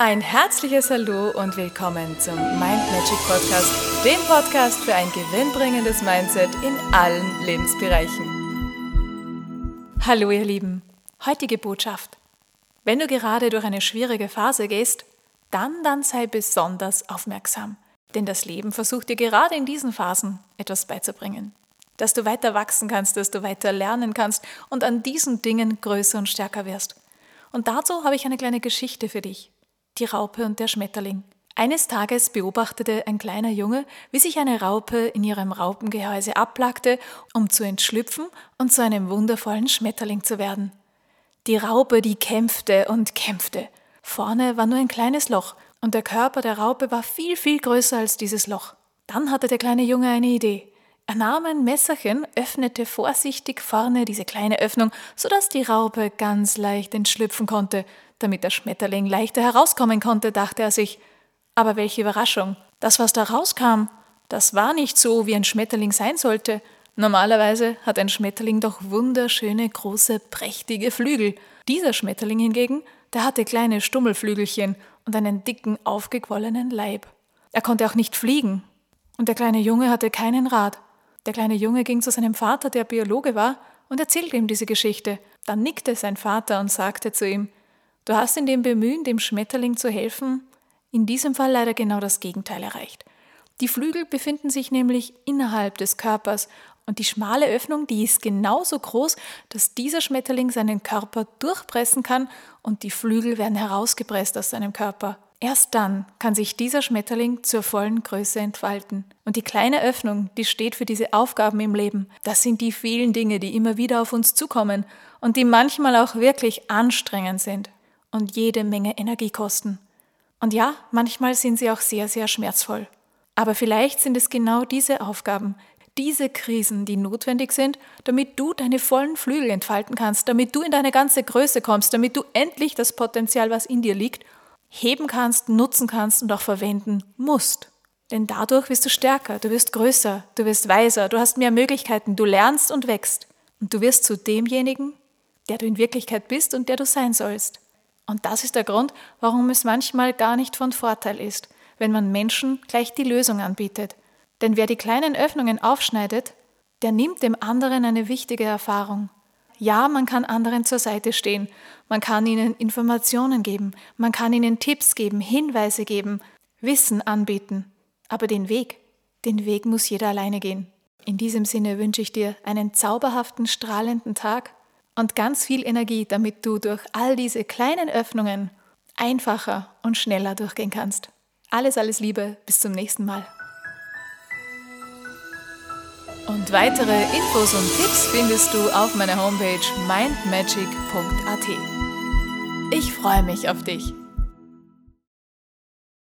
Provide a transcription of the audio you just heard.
Ein herzliches Hallo und willkommen zum Mind Magic Podcast, dem Podcast für ein gewinnbringendes Mindset in allen Lebensbereichen. Hallo ihr Lieben, heutige Botschaft. Wenn du gerade durch eine schwierige Phase gehst, dann, dann sei besonders aufmerksam, denn das Leben versucht dir gerade in diesen Phasen etwas beizubringen. Dass du weiter wachsen kannst, dass du weiter lernen kannst und an diesen Dingen größer und stärker wirst. Und dazu habe ich eine kleine Geschichte für dich die Raupe und der Schmetterling. Eines Tages beobachtete ein kleiner Junge, wie sich eine Raupe in ihrem Raupengehäuse abplackte, um zu entschlüpfen und zu einem wundervollen Schmetterling zu werden. Die Raupe, die kämpfte und kämpfte. Vorne war nur ein kleines Loch und der Körper der Raupe war viel, viel größer als dieses Loch. Dann hatte der kleine Junge eine Idee. Er nahm ein Messerchen, öffnete vorsichtig vorne diese kleine Öffnung, sodass die Raupe ganz leicht entschlüpfen konnte. Damit der Schmetterling leichter herauskommen konnte, dachte er sich. Aber welche Überraschung. Das, was da rauskam, das war nicht so, wie ein Schmetterling sein sollte. Normalerweise hat ein Schmetterling doch wunderschöne, große, prächtige Flügel. Dieser Schmetterling hingegen, der hatte kleine Stummelflügelchen und einen dicken, aufgequollenen Leib. Er konnte auch nicht fliegen. Und der kleine Junge hatte keinen Rat. Der kleine Junge ging zu seinem Vater, der Biologe war, und erzählte ihm diese Geschichte. Dann nickte sein Vater und sagte zu ihm, Du hast in dem Bemühen, dem Schmetterling zu helfen, in diesem Fall leider genau das Gegenteil erreicht. Die Flügel befinden sich nämlich innerhalb des Körpers und die schmale Öffnung, die ist genauso groß, dass dieser Schmetterling seinen Körper durchpressen kann und die Flügel werden herausgepresst aus seinem Körper. Erst dann kann sich dieser Schmetterling zur vollen Größe entfalten. Und die kleine Öffnung, die steht für diese Aufgaben im Leben. Das sind die vielen Dinge, die immer wieder auf uns zukommen und die manchmal auch wirklich anstrengend sind und jede Menge Energie kosten. Und ja, manchmal sind sie auch sehr, sehr schmerzvoll. Aber vielleicht sind es genau diese Aufgaben, diese Krisen, die notwendig sind, damit du deine vollen Flügel entfalten kannst, damit du in deine ganze Größe kommst, damit du endlich das Potenzial, was in dir liegt, heben kannst, nutzen kannst und auch verwenden musst. Denn dadurch wirst du stärker, du wirst größer, du wirst weiser, du hast mehr Möglichkeiten, du lernst und wächst. Und du wirst zu demjenigen, der du in Wirklichkeit bist und der du sein sollst. Und das ist der Grund, warum es manchmal gar nicht von Vorteil ist, wenn man Menschen gleich die Lösung anbietet. Denn wer die kleinen Öffnungen aufschneidet, der nimmt dem anderen eine wichtige Erfahrung. Ja, man kann anderen zur Seite stehen, man kann ihnen Informationen geben, man kann ihnen Tipps geben, Hinweise geben, Wissen anbieten. Aber den Weg, den Weg muss jeder alleine gehen. In diesem Sinne wünsche ich dir einen zauberhaften, strahlenden Tag und ganz viel Energie, damit du durch all diese kleinen Öffnungen einfacher und schneller durchgehen kannst. Alles, alles Liebe, bis zum nächsten Mal. Und weitere Infos und Tipps findest du auf meiner Homepage mindmagic.at. Ich freue mich auf dich.